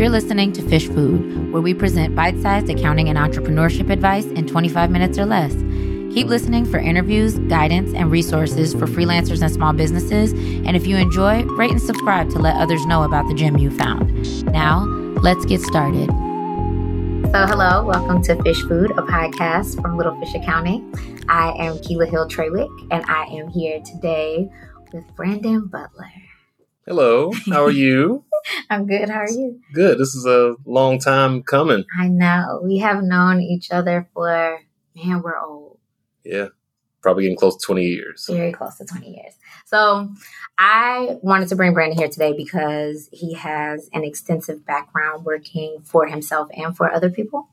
You're listening to Fish Food, where we present bite sized accounting and entrepreneurship advice in 25 minutes or less. Keep listening for interviews, guidance, and resources for freelancers and small businesses. And if you enjoy, rate and subscribe to let others know about the gem you found. Now, let's get started. So, hello, welcome to Fish Food, a podcast from Little Fish Accounting. I am Keela Hill Trawick, and I am here today with Brandon Butler. Hello, how are you? I'm good. How are you? Good. This is a long time coming. I know. We have known each other for, man, we're old. Yeah, probably getting close to 20 years. Very close to 20 years. So I wanted to bring Brandon here today because he has an extensive background working for himself and for other people.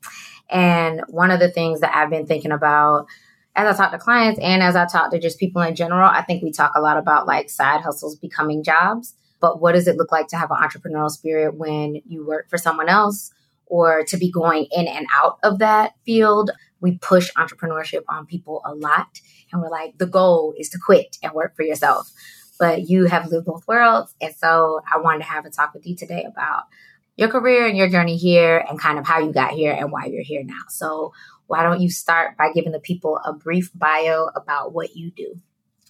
And one of the things that I've been thinking about as I talk to clients and as I talk to just people in general, I think we talk a lot about like side hustles becoming jobs. But what does it look like to have an entrepreneurial spirit when you work for someone else or to be going in and out of that field? We push entrepreneurship on people a lot. And we're like, the goal is to quit and work for yourself. But you have lived both worlds. And so I wanted to have a talk with you today about your career and your journey here and kind of how you got here and why you're here now. So, why don't you start by giving the people a brief bio about what you do?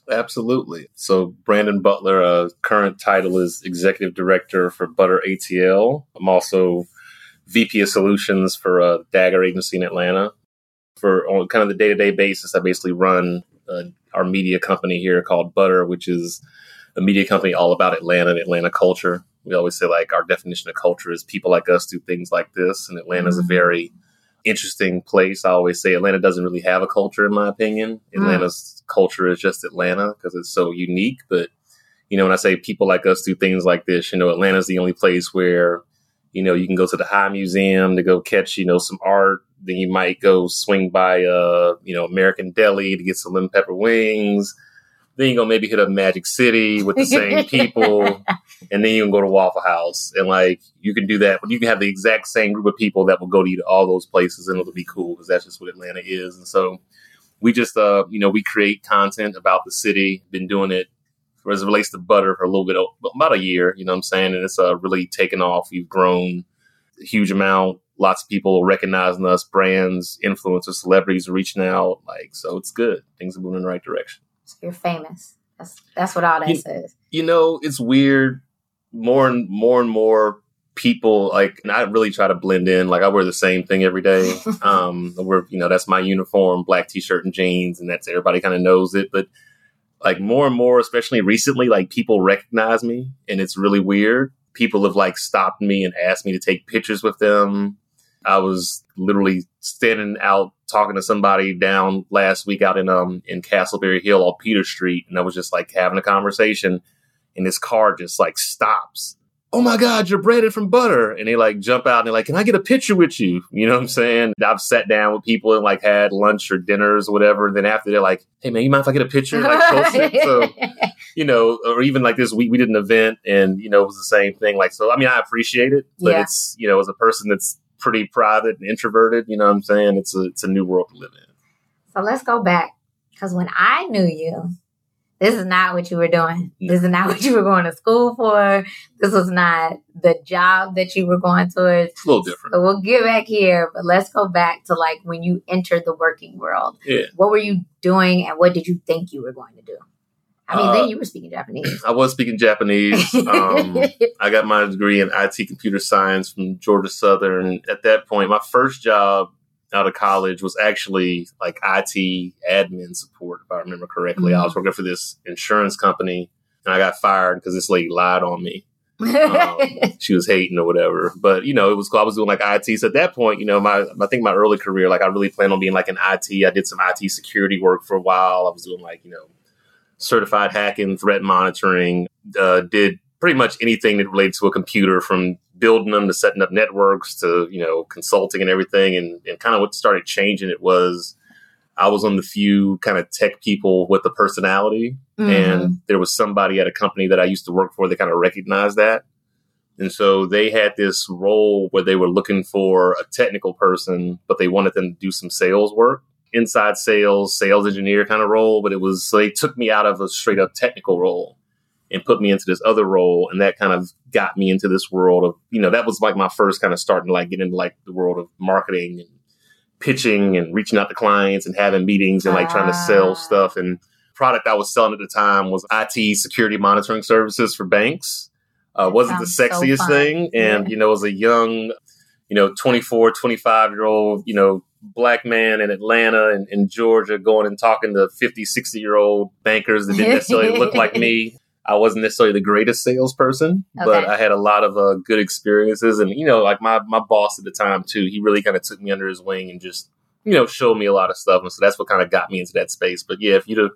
Absolutely. So, Brandon Butler, uh, current title is Executive Director for Butter ATL. I'm also VP of Solutions for a Dagger agency in Atlanta. For on kind of the day to day basis, I basically run uh, our media company here called Butter, which is a media company all about Atlanta and Atlanta culture. We always say, like, our definition of culture is people like us do things like this, and Atlanta is mm-hmm. a very interesting place. I always say Atlanta doesn't really have a culture, in my opinion. Mm. Atlanta's culture is just Atlanta because it's so unique. But, you know, when I say people like us do things like this, you know, Atlanta's the only place where, you know, you can go to the High Museum to go catch, you know, some art. Then you might go swing by, uh, you know, American Deli to get some lemon pepper wings then you go maybe hit up Magic City with the same people, and then you can go to Waffle House, and like you can do that. But you can have the exact same group of people that will go to eat all those places, and it'll be cool because that's just what Atlanta is. And so we just, uh, you know, we create content about the city. Been doing it as it relates to butter for a little bit, about a year. You know what I'm saying? And it's uh, really taken off. We've grown a huge amount. Lots of people recognizing us, brands, influencers, celebrities reaching out. Like, so it's good. Things are moving in the right direction. You're famous. That's that's what all that you, says. You know, it's weird. More and more and more people like and I really try to blend in. Like I wear the same thing every day. um I wear, you know, that's my uniform, black t shirt and jeans, and that's everybody kind of knows it. But like more and more, especially recently, like people recognize me and it's really weird. People have like stopped me and asked me to take pictures with them. I was literally standing out talking to somebody down last week out in um in Castleberry Hill on Peter Street, and I was just like having a conversation, and this car just like stops. Oh my God, you're Brandon from Butter. And they like jump out and they're like, Can I get a picture with you? You know what I'm saying? I've sat down with people and like had lunch or dinners or whatever. And then after they're like, Hey man, you mind if I get a picture? Like, so, you know, or even like this week we did an event and, you know, it was the same thing. Like, so I mean, I appreciate it, but yeah. it's, you know, as a person that's pretty private and introverted. You know what I'm saying? It's a it's a new world to live in. So let's go back because when I knew you, this is not what you were doing. This is not what you were going to school for. This was not the job that you were going towards. It's a little different. So we'll get back here, but let's go back to like when you entered the working world. Yeah. What were you doing and what did you think you were going to do? I mean, uh, then you were speaking Japanese. I was speaking Japanese. Um, I got my degree in IT computer science from Georgia Southern. At that point, my first job out of college was actually like IT admin support, if I remember correctly. Mm-hmm. I was mm-hmm. working for this insurance company and I got fired because this lady lied on me. um, she was hating or whatever. But you know, it was cool. I was doing like IT. So at that point, you know, my I think my early career, like I really planned on being like an IT. I did some IT security work for a while. I was doing like you know certified hacking, threat monitoring, uh, did pretty much anything that related to a computer from building them to setting up networks to, you know, consulting and everything. And, and kind of what started changing it was I was on the few kind of tech people with the personality. Mm-hmm. And there was somebody at a company that I used to work for that kind of recognized that. And so they had this role where they were looking for a technical person, but they wanted them to do some sales work inside sales, sales engineer kind of role, but it was so they took me out of a straight up technical role. and put me into this other role. And that kind of got me into this world of, you know, that was like my first kind of starting to like get into like the world of marketing and pitching and reaching out to clients and having meetings and like trying to sell Ah. stuff. And product I was selling at the time was IT security monitoring services for banks. Uh, wasn't the Sounds so sexiest thing. And, Yeah. you know, as a young, you know, 24, 25 year old, you know, black man in Atlanta and in Georgia going and talking to 50, 60 year old bankers that didn't necessarily look like me. I wasn't necessarily the greatest salesperson, but I had a lot of uh, good experiences. And, you know, like my, my boss at the time, too, he really kind of took me under his wing and just, you know, showed me a lot of stuff. And so that's what kind of got me into that space. But yeah, if you'd have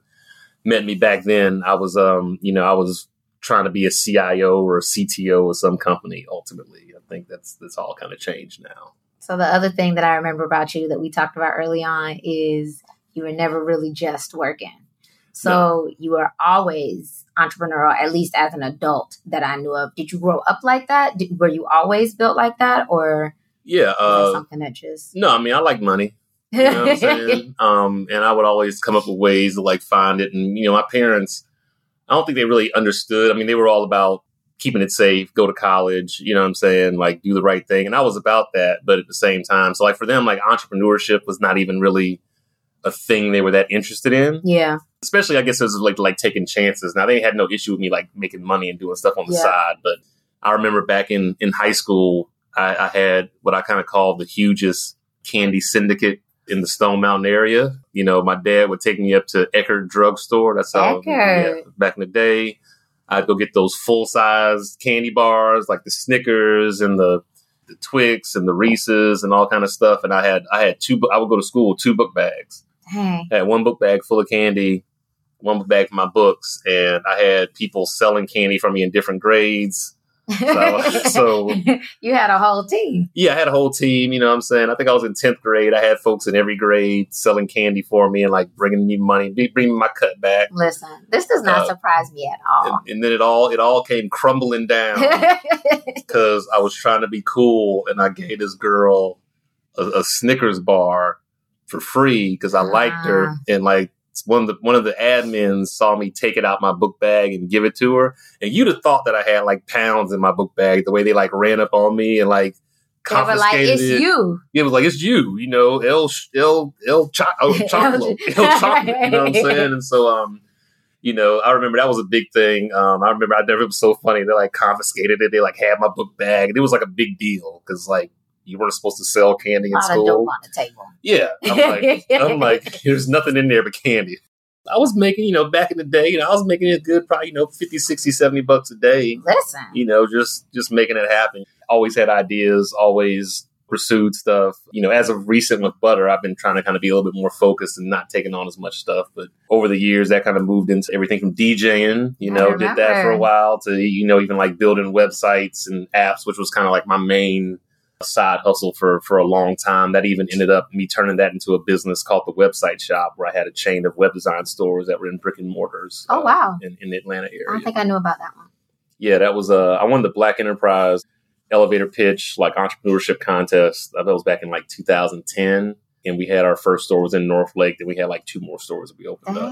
met me back then, I was, um, you know, I was trying to be a CIO or a CTO of some company ultimately. I think that's, that's all kind of changed now. So the other thing that I remember about you that we talked about early on is you were never really just working. So you were always entrepreneurial, at least as an adult that I knew of. Did you grow up like that? Did, were you always built like that, or Yeah. Uh, something that just? no, I mean, I like money. You know what I'm saying? um, and I would always come up with ways to like find it. And, you know, my parents, I don't think they really understood. I mean, they were all about keeping it safe, go to college, you know what I'm saying? Like do the right thing. And I was about that, but at the same time, so like for them, like entrepreneurship was not even really a thing they were that interested in. yeah, Especially, I guess, it was like like taking chances. Now they had no issue with me like making money and doing stuff on the Yeah. side, but I remember back in in high school, I, I had what I kind of called the hugest candy syndicate in the Stone Mountain area. You know, my dad would take me up to Eckerd Drugstore. That's how Eckerd. back in the day. I'd go get those full size candy bars like the Snickers and the the Twix and the Reese's and all kind of stuff. And I had I had two. I would go to school with two book bags. hey, I had one book bag full of candy, one book bag for my books, and I had people selling candy for me in different grades. So- so- you had a whole team. Yeah, I had a whole team. You know what I'm saying? I think I was in 10th grade. I had folks in every grade selling candy for me and like bringing me money, bringing my cut back. Listen, this does not Uh, surprise me at all. and then it all it all came crumbling down because I was trying to be cool and I gave this girl a, a Snickers bar for free because I liked her Ah. and like one of the one of the admins saw me take it out my book bag and give it to her and you'd have thought that I had like pounds in my book bag the way they like ran up on me and like they were like, "It's it. you." Yeah, it was like it's you, you know, El El El Cho- oh, Chocolate, El Chocolate, you know what I'm saying? And so, um, you know, I remember that was a big thing. Um, I remember I never it was so funny. They like confiscated it. They like had my book bag, and it was like a big deal because like you weren't supposed to sell candy in school. dope on the table. Yeah, I'm like, I'm like, there's nothing in there but candy. I was making, you know, back in the day, you know, I was making it good, probably, you know, 50, 60, 70 bucks a day Listen, you know, just just making it happen. Always had ideas, always pursued stuff. You know, as of recent with Butter, I've been trying to kind of be a little bit more focused and not taking on as much stuff. But over the years, that kind of moved into everything from DJing, you know, did that for a while to, you know, even like building websites and apps, which was kind of like my main side hustle for for a long time that even ended up me turning that into a business called the website shop where i had a chain of web design stores that were in brick and mortars Oh, uh, wow. in, in the atlanta area I don't think I knew about that one. yeah, that was uh I won the Black Enterprise elevator pitch like entrepreneurship contest. That was back in like 2010, and we had our first store was in North Lake. Then we had like two more stores that we opened up.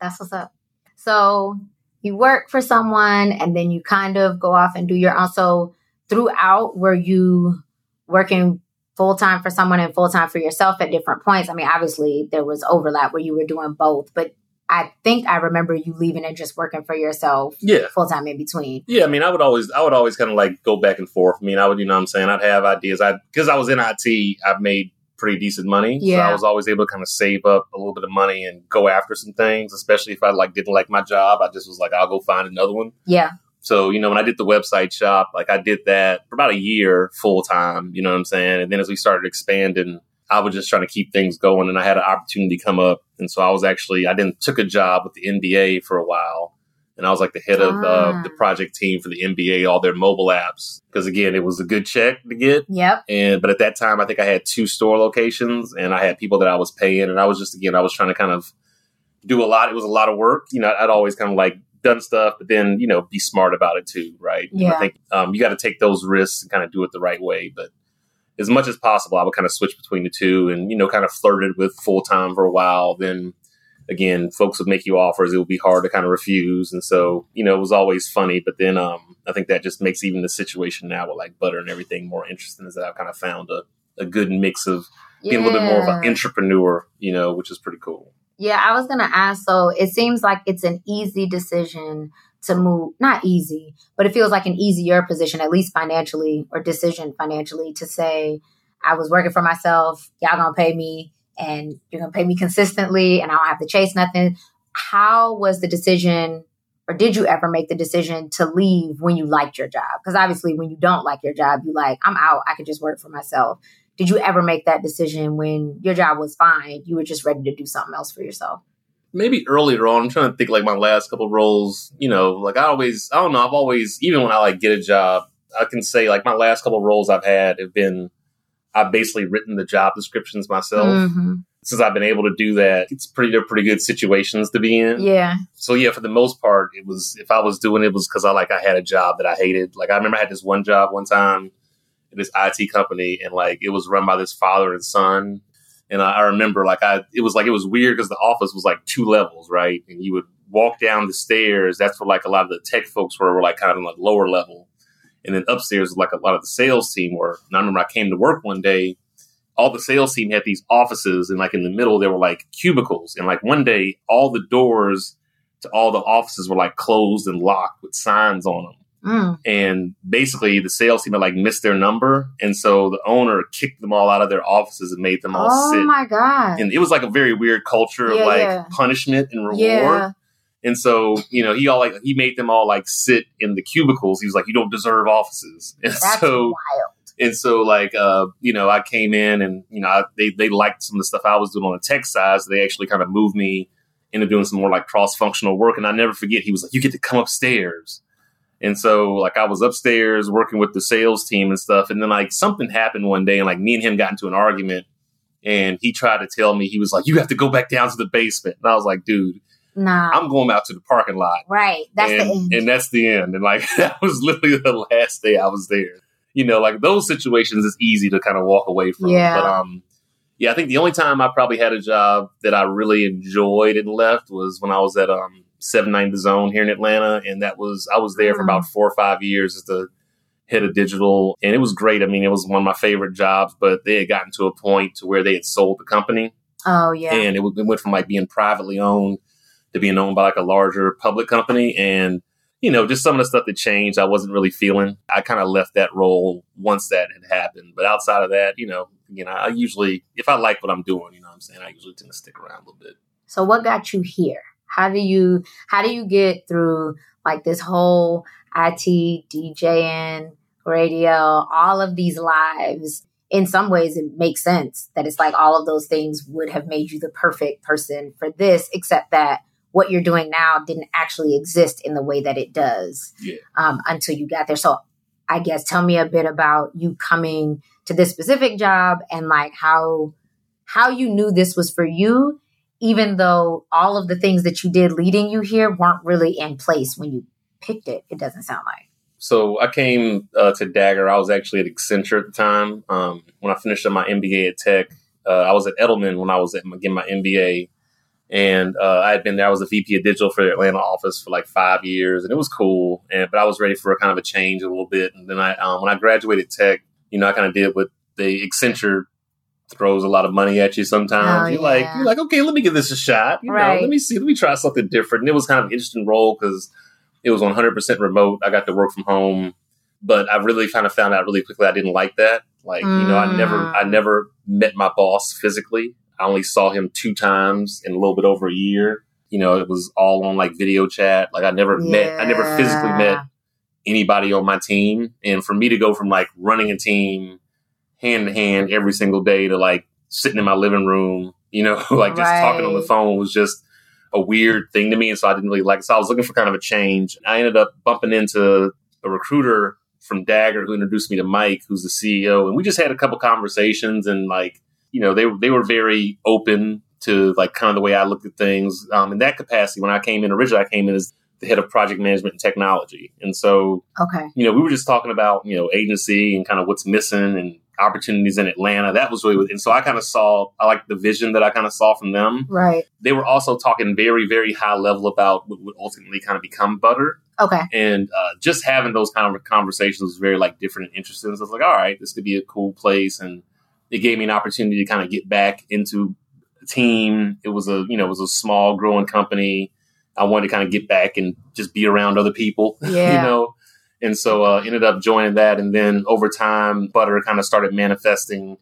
That's what's up. So you work for someone, and then you kind of go off and do your own. So throughout, were you working full time for someone and full time for yourself at different points? I mean, obviously there was overlap where you were doing both, but I think I remember you leaving and just working for yourself Yeah. full time in between. Yeah, I mean, I would always, I would always kind of like go back and forth. I mean, I would, you know, what I'm saying, I'd have ideas. I because I was in IT, I've made pretty decent money. So Yeah. I was always able to kind of save up a little bit of money and go after some things. Especially if I like didn't like my job, I just was like, I'll go find another one. Yeah. So, you know, when I did the website shop, like I did that for about a year full time, you know what I'm saying? And then as we started expanding, I was just trying to keep things going and I had an opportunity come up. And so I was actually, I then took a job with the NBA for a while. And I was like the head of Ah. uh, the project team for the NBA, all their mobile apps. Because again, it was a good check to get. Yep. And, but at that time, I think I had two store locations and I had people that I was paying. And I was just, again, I was trying to kind of do a lot. It was a lot of work. You know, I'd always kind of like done stuff, but then, you know, be smart about it too, right? And Yeah. I think um, you got to take those risks and kind of do it the right way. But as much as possible, I would kind of switch between the two and, you know, kind of flirted with full time for a while. Then again, folks would make you offers. It would be hard to kind of refuse. And so, you know, it was always funny. But then um, I think that just makes even the situation now with like butter and everything more interesting is that I've kind of found a, a good mix of being yeah. a little bit more of an entrepreneur, you know, which is pretty cool. Yeah, I was going to ask. So it seems like it's an easy decision to move, not easy, but it feels like an easier position, at least financially or decision financially, to say, I was working for myself, y'all gonna pay me, and you're gonna pay me consistently, and I don't have to chase nothing. How was the decision, or did you ever make the decision to leave when you liked your job? Because obviously, when you don't like your job, you like, I'm out, I could just work for myself. Did you ever make that decision when your job was fine? You were just ready to do something else for yourself? maybe earlier on, I'm trying to think like my last couple roles, you know, like I always, I don't know, I've always, even when I like get a job, I can say like my last couple roles I've had have been, I've basically written the job descriptions myself. Mm-hmm. Since I've been able to do that, it's pretty, they're pretty good situations to be in. Yeah. So yeah, for the most part, it was, if I was doing it, it was because I like, I had a job that I hated. Like I remember I had this one job one time this IT company and like it was run by this father and son and I, I remember like I, it was like, it was weird because the office was like two levels, right? And you would walk down the stairs. That's where like a lot of the tech folks were, were like kind of like lower level. And then upstairs like a lot of the sales team were. And I remember I came to work one day, all the sales team had these offices and like in the middle there were like cubicles. And like one day all the doors to all the offices were like closed and locked with signs on them. Mm. And basically, the sales team had like missed their number, and so the owner kicked them all out of their offices and made them all oh sit. Oh my god! And it was like a very weird culture yeah, of like yeah. punishment and reward. Yeah. And so, you know, he all like he made them all like sit in the cubicles. He was like, "You don't deserve offices." And That's so, wild. And so, like, uh, you know, I came in and you know I, they they liked some of the stuff I was doing on the tech side, so they actually kind of moved me into doing some more like cross functional work. And I never forget, he was like, "You get to come upstairs." And so like I was upstairs working with the sales team and stuff. And then like something happened one day and like me and him got into an argument and he tried to tell me, he was like, you have to go back down to the basement. And I was like, dude, nah, I'm going out to the parking lot. Right. That's and, the end. And that's the end. And like that was literally the last day I was there. You know, like those situations it's easy to kind of walk away from. Yeah. But um yeah, I think the only time I probably had a job that I really enjoyed and left was when I was at um Seven Nine The Zone here in Atlanta, and that was I was there for about mm. four or five years as the head of digital, and it was great. I mean, it was one of my favorite jobs, but they had gotten to a point to where they had sold the company. Oh yeah, and it, it went from like being privately owned to being owned by like a larger public company, and you know, just some of the stuff that changed, I wasn't really feeling. I kind of left that role once that had happened. But outside of that, you know, you know, I usually, if I like what I'm doing, you know what I'm saying, I usually tend to stick around a little bit. So what got you here? How do you how do you get through like this whole IT, DJing, radio, all of these lives? In some ways, it makes sense that it's like all of those things would have made you the perfect person for this, except that what you're doing now didn't actually exist in the way that it does yeah. um, until you got there. So, I guess tell me a bit about you coming to this specific job and like how how you knew this was for you even though all of the things that you did leading you here weren't really in place when you picked it, it doesn't sound like. So I came uh, to Dagger. I was actually at Accenture at the time. Um, when I finished up my MBA at Tech, uh, I was at Edelman when I was at my, getting my MBA. And uh, I had been there. I was a VP of digital for the Atlanta office for like five years, and it was cool. And but I was ready for a kind of a change a little bit. And then I, um, when I graduated Tech, you know, I kind of did what the Accenture throws a lot of money at you sometimes. Oh, you're yeah. like, you're like, okay, let me give this a shot. You right. know, let me see, let me try something different. And it was kind of an interesting role because it was 100% remote. I got to work from home, but I really kind of found out really quickly I didn't like that. Like, mm. you know, I never, I mm. never met my boss physically. I only saw him two times in a little bit over a year. You know, it was all on like video chat. Like I never yeah. met, I never physically met anybody on my team. And for me to go from like running a team hand to hand every single day to like sitting in my living room, you know, like just right. talking on the phone was just a weird thing to me. And so I didn't really like it. So I was looking for kind of a change. I ended up bumping into a recruiter from Dagger who introduced me to Mike, who's the CEO. And we just had a couple conversations and like, you know, they, they were very open to like kind of the way I looked at things. Um, in that capacity, when I came in, originally I came in as the head of project management and technology. And so, okay, you know, we were just talking about, you know, agency and kind of what's missing and opportunities in Atlanta. That was really, with and so I kind of saw, I like the vision that I kind of saw from them. Right. They were also talking very, very high level about what would ultimately kind of become Butter. Okay. And uh, just having those kind of conversations was very like different and interesting. So I was like, all right, this could be a cool place. And it gave me an opportunity to kind of get back into a team. It was a, you know, it was a small growing company. I wanted to kind of get back and just be around other people, Yeah. you know. And so uh, ended up joining that, and then over time, Butter kind of started manifesting.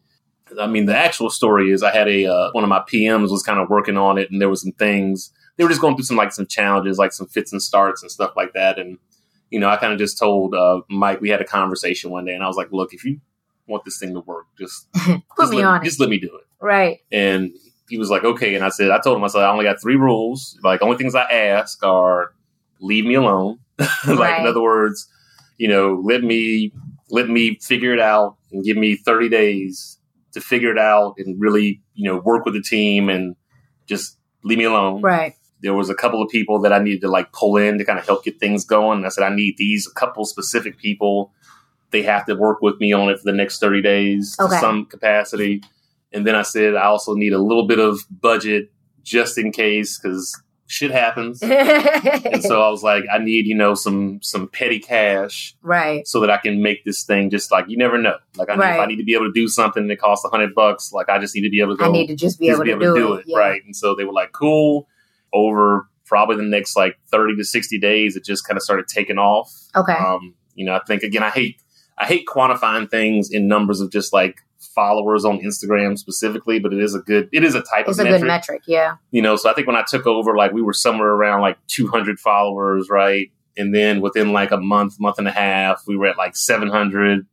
I mean, the actual story is I had a uh, one of my PMs was kind of working on it, and there were some things they were just going through some like some challenges, like some fits and starts and stuff like that. And you know, I kind of just told uh, Mike we had a conversation one day, and I was like, "Look, if you want this thing to work, just Put just me let, just let me do it." Right. And he was like, okay. And I said, I told him, I said, I only got three rules. Like, only things I ask are leave me alone. like, Right. in other words, you know, let me, let me figure it out and give me 30 days to figure it out and really, you know, work with the team and just leave me alone. Right. There was a couple of people that I needed to like pull in to kind of help get things going. And I said, I need these, a couple specific people. They have to work with me on it for the next 30 days Okay. to some capacity. And then I said, I also need a little bit of budget just in case because shit happens. and so I was like, I need, you know, some some petty cash right. so that I can make this thing just like you never know. Like I need, if I need to be able to do something that costs a hundred bucks, like I just need to be able to go I need to just be just able to do, it. Yeah. right? And so they were like, cool. Over probably the next like thirty to sixty days, it just kind of started taking off. Okay. Um, you know, I think again, I hate I hate quantifying things in numbers of just like followers on Instagram specifically, but it is a good it is a type it's of a metric. good metric. Yeah. You know, so I think when I took over, like we were somewhere around like 200 followers, right? And then within like a month, month and a half, we were at like 700.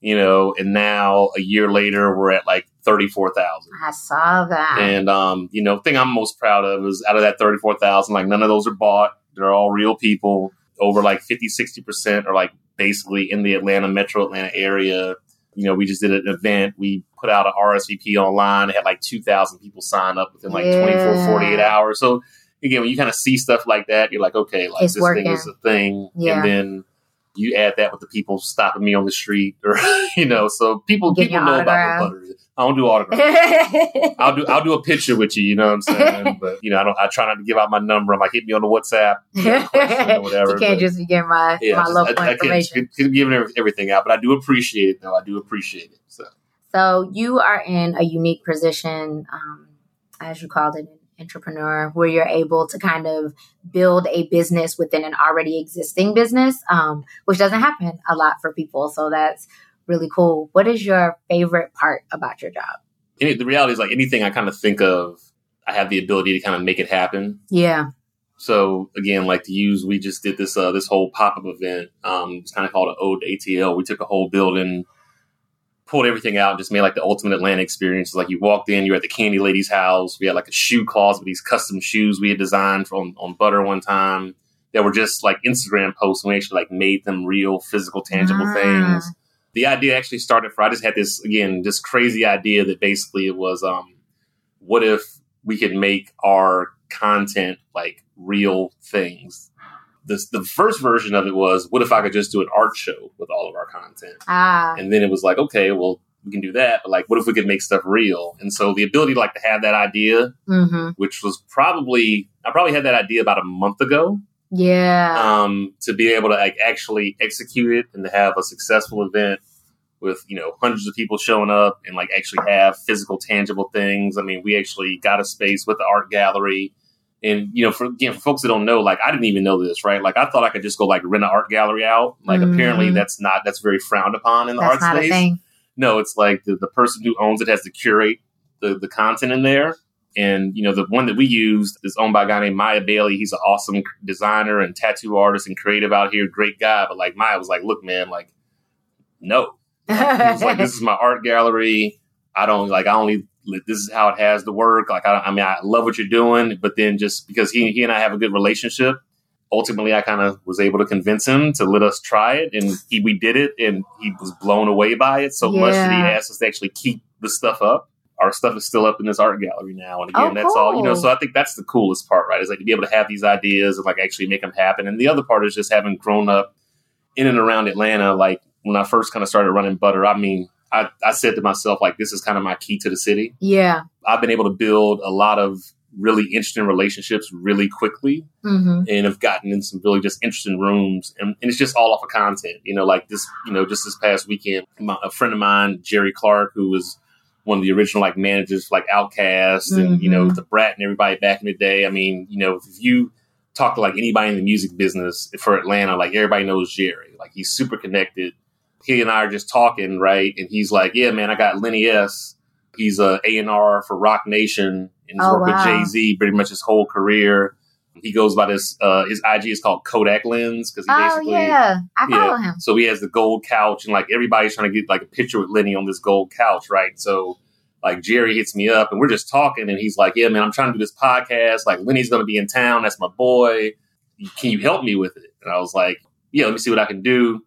You know, and now a year later, we're at like 34,000. I saw that. And um, you know, thing I'm most proud of is out of that 34,000, like none of those are bought. They're all real people. Over like 50, 60% are like basically in the Atlanta, metro Atlanta area. You know, we just did an event. We put out an RSVP online. It had like 2,000 people sign up within like 24, 48 hours. So again, when you kind of see stuff like that, you're like, okay, like It's this working. thing is a thing. Yeah. And then you add that with the people stopping me on the street or, you know, so people, people know about autograph. what butter is. I don't do autographs. I'll do I'll do a picture with you. You know what I'm saying? But you know, I don't. I try not to give out my number. I'm like, hit me on the WhatsApp. you question or whatever, you can't but- just get my Yeah, my local I, I can't, information. can't give every- everything out, but I do appreciate it. Though I do appreciate it. So So you are in a unique position, um, as you called it, an entrepreneur, where you're able to kind of build a business within an already existing business, um, which doesn't happen a lot for people. So that's really cool. What is your favorite part about your job? any, the reality is, like anything I kind of think of, I have the ability to kind of make it happen. Yeah. So again, like to use, we just did this uh, this whole pop up event. Um, it's kind of called an ode to ATL. We took a whole building, pulled everything out, just made like the ultimate Atlanta experience. Like you walked in, you're at the Candy Lady's house. We had like a shoe closet with these custom shoes we had designed on on Butter one time. That were just like Instagram posts, and we actually like made them real, physical, tangible Ah. things. The idea actually started for I just had this again, this crazy idea that basically it was, um, what if we could make our content like real things. This, the first version of it was, what if I could just do an art show with all of our content? Ah. And then it was like, okay, well, we can do that, but like, what if we could make stuff real? And so the ability to like to have that idea, Mm-hmm. which was probably, I probably had that idea about a month ago, Yeah. um, to be able to like actually execute it and to have a successful event with you know hundreds of people showing up and like actually have physical tangible things i mean we actually got a space with the art gallery and you know for again for folks that don't know like i didn't even know this right like i thought i could just go like rent an art gallery out like Mhm. apparently that's not that's very frowned upon in the that's art not space a thing. no, it's like the, the person who owns it has to curate the, the content in there. And, you know, the one that we used is owned by a guy named Miya Bailey. He's an awesome designer and tattoo artist and creative out here. Great guy. But like Maya was like, look, man, like, no. He was like, this is my art gallery. I don't like, I only, this is how it has to work. Like, I, I mean, I love what you're doing, but then just because he, he and I have a good relationship, ultimately I kind of was able to convince him to let us try it. And he, we did it and he was blown away by it so much that he asked us to actually keep the stuff up. Our stuff is still up in this art gallery now. And again, Oh, that's all, you know, so I think that's the coolest part, right? Is like to be able to have these ideas and like actually make them happen. And the other part is just having grown up in and around Atlanta. Like when I first kind of started running butter, I mean, I, I said to myself, like, this is kind of my key to the city. Yeah. I've been able to build a lot of really interesting relationships really quickly Mm-hmm. and have gotten in some really just interesting rooms. And, and it's just all off of content. You know, like this, you know, just this past weekend, my, a friend of mine, Jerry Clark, who was one of the original like managers for like OutKast and, you know, Mhm. Da Brat and everybody back in the day. I mean, you know, if you talk to like anybody in the music business for Atlanta, like everybody knows Jerry. Like he's super connected. He and I are just talking, right? And he's like, "Yeah, man, I got Lenny S. He's a A and R for Roc Nation and he's Oh, worked wow. with Jay Z pretty much his whole career. He goes by this. Uh, his IG is called Kodak Lens because he Oh basically yeah, I follow him. so he has the gold couch, and like everybody's trying to get like a picture with Lenny on this gold couch, right? So like Jerry hits me up, and we're just talking, and he's like, "Yeah, man, I'm trying to do this podcast. Like Lenny's going to be in town. That's my boy. Can you help me with it?" And I was like, "Yeah, let me see what I can do."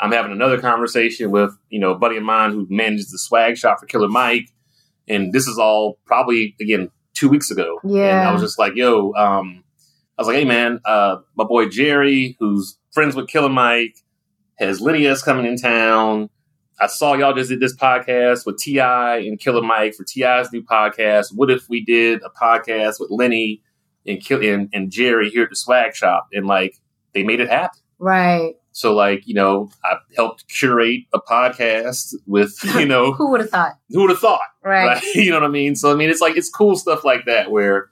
I'm having another conversation with you know a buddy of mine who manages the swag shop for Killer Mike, and this is all probably again two weeks ago. Yeah, and Yeah. I was just like, "Yo," um, I was like, "Hey, man, uh, my boy Jerry, who's friends with Killer Mike." has Lenny S coming in town. I saw y'all just did this podcast with T.I. and Killer Mike for T.I.'s new podcast. What if we did a podcast with Lenny and Kill and, and Jerry here at the Swag Shop and like they made it happen. Right. So like you know I helped curate a podcast with you know Who would have thought? who would have thought Right. right? You know what I mean? So I mean, it's like it's cool stuff like that where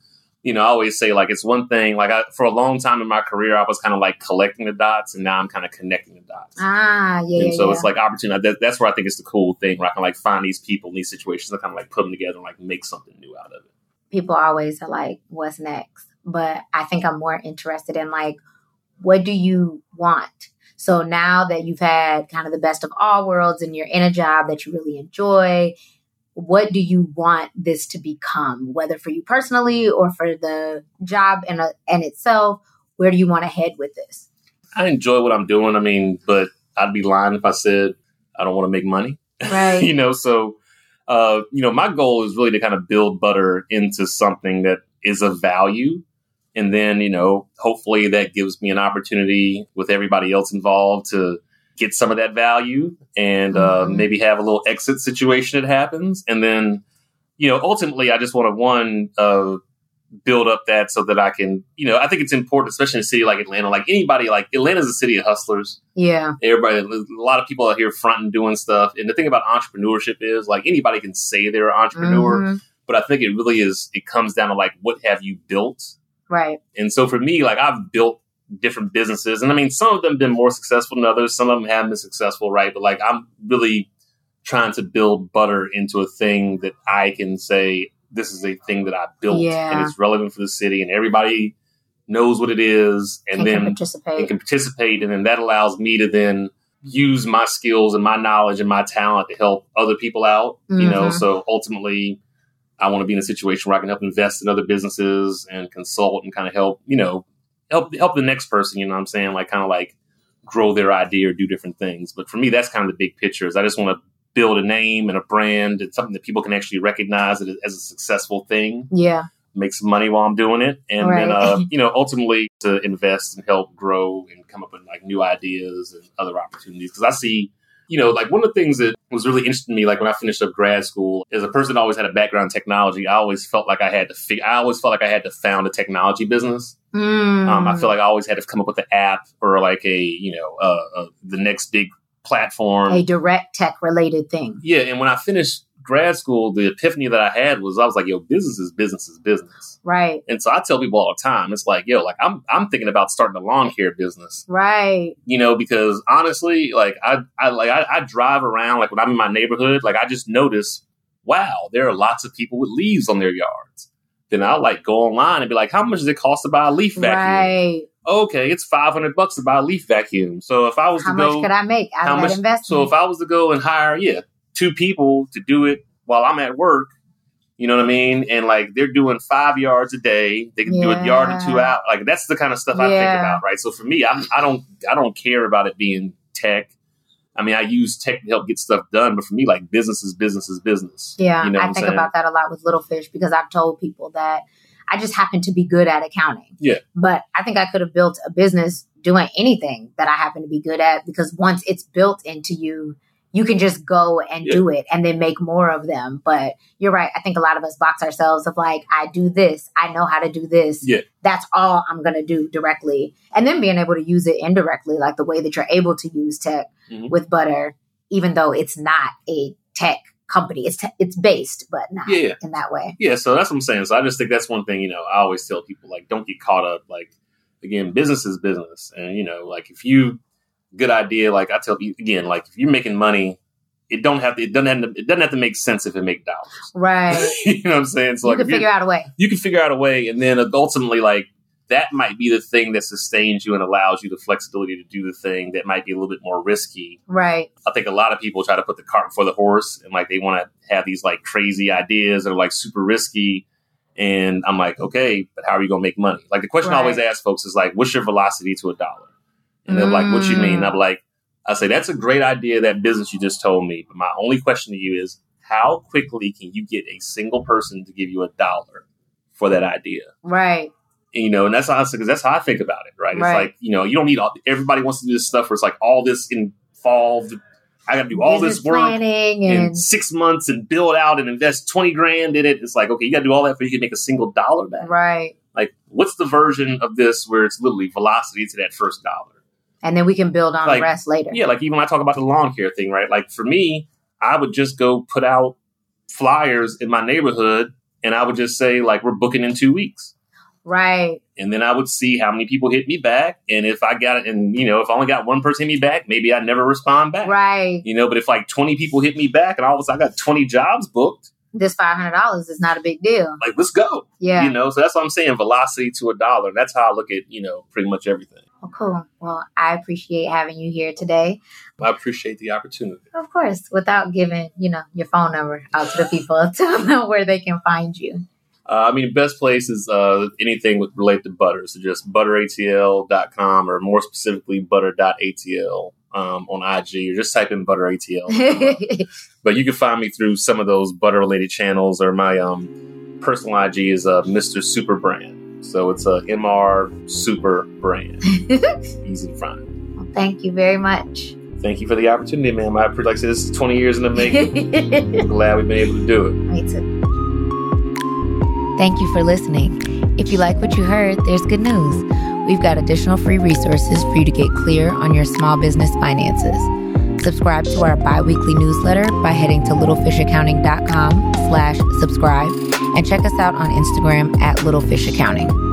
you know I always say like it's one thing. Like I, for a long time in my career, I was kind of like collecting the dots, and now I'm kind of connecting the dots. Ah, yeah, and yeah, so yeah. it's like opportunity. That, that's where I think it's the cool thing where I can like find these people in these situations and kind of like put them together and like make something new out of it. people always are like, what's next? But I think I'm more interested in like, what do you want? So now that you've had kind of the best of all worlds and you're in a job that you really enjoy, what do you want this to become? Whether for you personally or for the job and and itself, where do you want to head with this? I enjoy what I'm doing. I mean, but I'd be lying if I said I don't want to make money. Right. you know, so uh, you know, my goal is really to kind of build butter into something that is of value. And then, you know, hopefully that gives me an opportunity with everybody else involved to get some of that value and uh, Mhm. maybe have a little exit situation that happens. And then, you know, ultimately, I just want to one uh, build up that so that I can, you know, I think it's important, especially in a city like Atlanta. Like anybody, like Atlanta's a city of hustlers Yeah. everybody a lot of people out here fronting doing stuff and the thing about entrepreneurship is like anybody can say they're an entrepreneur Mhm. but i think it really is it comes down to like what have you built Right. and so for me like i've built different businesses and i mean some of them have been more successful than others some of them haven't been successful right but like i'm really trying to build butter into a thing that i can say this is a thing that i built Yeah. and it's relevant for the city and everybody knows what it is and, And, then can and participate. can participate and then that allows me to then use my skills and my knowledge and my talent to help other people out you know Mhm. so ultimately i want to be in a situation where i can help invest in other businesses and consult and kind of help you know help help the next person you know what i'm saying like kind of like grow their idea or do different things but for me that's kind of the big picture is i just want to build a name and a brand and something that people can actually recognize it as a successful thing yeah. make some money while I'm doing it, and then uh, you know ultimately to invest and help grow and come up with like new ideas and other opportunities. Because I see, you know, like one of the things that was really interesting to me, like when I finished up grad school, as a person that always had a background in technology, I always felt like I had to fig- I always felt like I had to found a technology business. Mm. Um, I feel like I always had to come up with an app or like a you know uh, uh, the next big platform. a direct tech related thing. Yeah, and when I finished grad school, the epiphany that I had was I was like, yo, business is business is business. Right. And so I tell people all the time, it's like, yo, like I'm I'm thinking about starting a lawn care business, Right. you know, because honestly, like I I like I, I drive around like when I'm in my neighborhood, like I just notice, wow, there are lots of people with leaves on their yards. Then I'll like go online and be like, how much does it cost to buy a leaf vacuum? Right. Okay, it's five hundred bucks to buy a leaf vacuum. So if I was How to much go, could I make out how of much? that investment? So if I was to go and hire, yeah, two people to do it while I'm at work, you know what I mean? And like they're doing five yards a day, they can do a yard or two out. Like that's the kind of stuff I think about, right? So for me, I'm, I don't, I don't care about it being tech. I mean, I use tech to help get stuff done, but for me, like business is business is business. yeah, you know I think about that a lot with Little Fish because I've told people that I just happen to be good at accounting. Yeah. But I think I could have built a business doing anything that I happen to be good at because once it's built into you, you can just go and Yeah. do it and then make more of them. But you're right. I think a lot of us box ourselves of like, I do this, I know how to do this. Yeah. That's all I'm going to do directly. And then being able to use it indirectly, like the way that you're able to use tech Mhm. with Butter, even though it's not a tech company. It's, te- it's based, but not yeah. in that way. Yeah, so that's what I'm saying. So I just think that's one thing, you know, I always tell people like don't get caught up like again, business is business. And you know, like if you good idea, like I tell you again, like if you're making money, it don't have to it doesn't have to, it doesn't have to make sense if it make dollars. Right. you know what I'm saying? So you like can figure out a way. you can figure out a way and then uh, ultimately like that might be the thing that sustains you and allows you the flexibility to do the thing that might be a little bit more risky Right. I think a lot of people try to put the cart before the horse and like they want to have these like crazy ideas that are like super risky. And I'm like, okay, but how are you going to make money? Like the question I always Right. ask folks is like, what's your velocity to a dollar? And they're like, what you mean? And I'm like, I say, that's a great idea, that business you just told me. But my only question to you is, how quickly can you get a single person to give you a dollar for that idea? Right. And, you know, and that's how because that's how I think about it, right? It's like you know, you don't need all. Everybody wants to do this stuff where it's like all this involved. I got to do all Business this work planning in and six months and build out and invest twenty grand in it. It's like okay, you got to do all that for you can make a single dollar back. right. Like, what's the version of this where it's literally velocity to that first dollar? And then we can build on Like, the rest later. Yeah, like even when I talk about the lawn care thing, right? Like for me, I would just go put out flyers in my neighborhood, and I would just say like we're booking in two weeks. Right. and then I would see how many people hit me back. And if I got it, and you know, if I only got one person hit me back, maybe I never respond back. Right. You know, but if like 20 people hit me back and all of a sudden I got 20 jobs booked, This five hundred dollars is not a big deal. like let's go. Yeah. You know, so that's what I'm saying. Velocity to a dollar. That's how I look at, you know, pretty much everything. Well, cool. Well, I appreciate having you here today. I appreciate the opportunity. Of course, without giving, you know, your phone number out to the people to know where they can find you. Uh, I mean, best place is uh, anything with related to butter. So just butteratl.com or more specifically butter.atl um, on IG or just type in butteratl. but you can find me through some of those butter related channels or my um, personal IG is uh, Mr. Super Brand. So it's a MR Super Brand. Easy to find. Well, Thank you very much. Thank you for the opportunity, ma'am. I like I said, this is 20 years in the making. I'm glad we've been able to do it. Me too. Thank you for listening. If you like what you heard, there's good news. We've got additional free resources for you to get clear on your small business finances. Subscribe to our bi-weekly newsletter by heading to littlefishaccounting.com slash subscribe and check us out on Instagram at littlefishaccounting.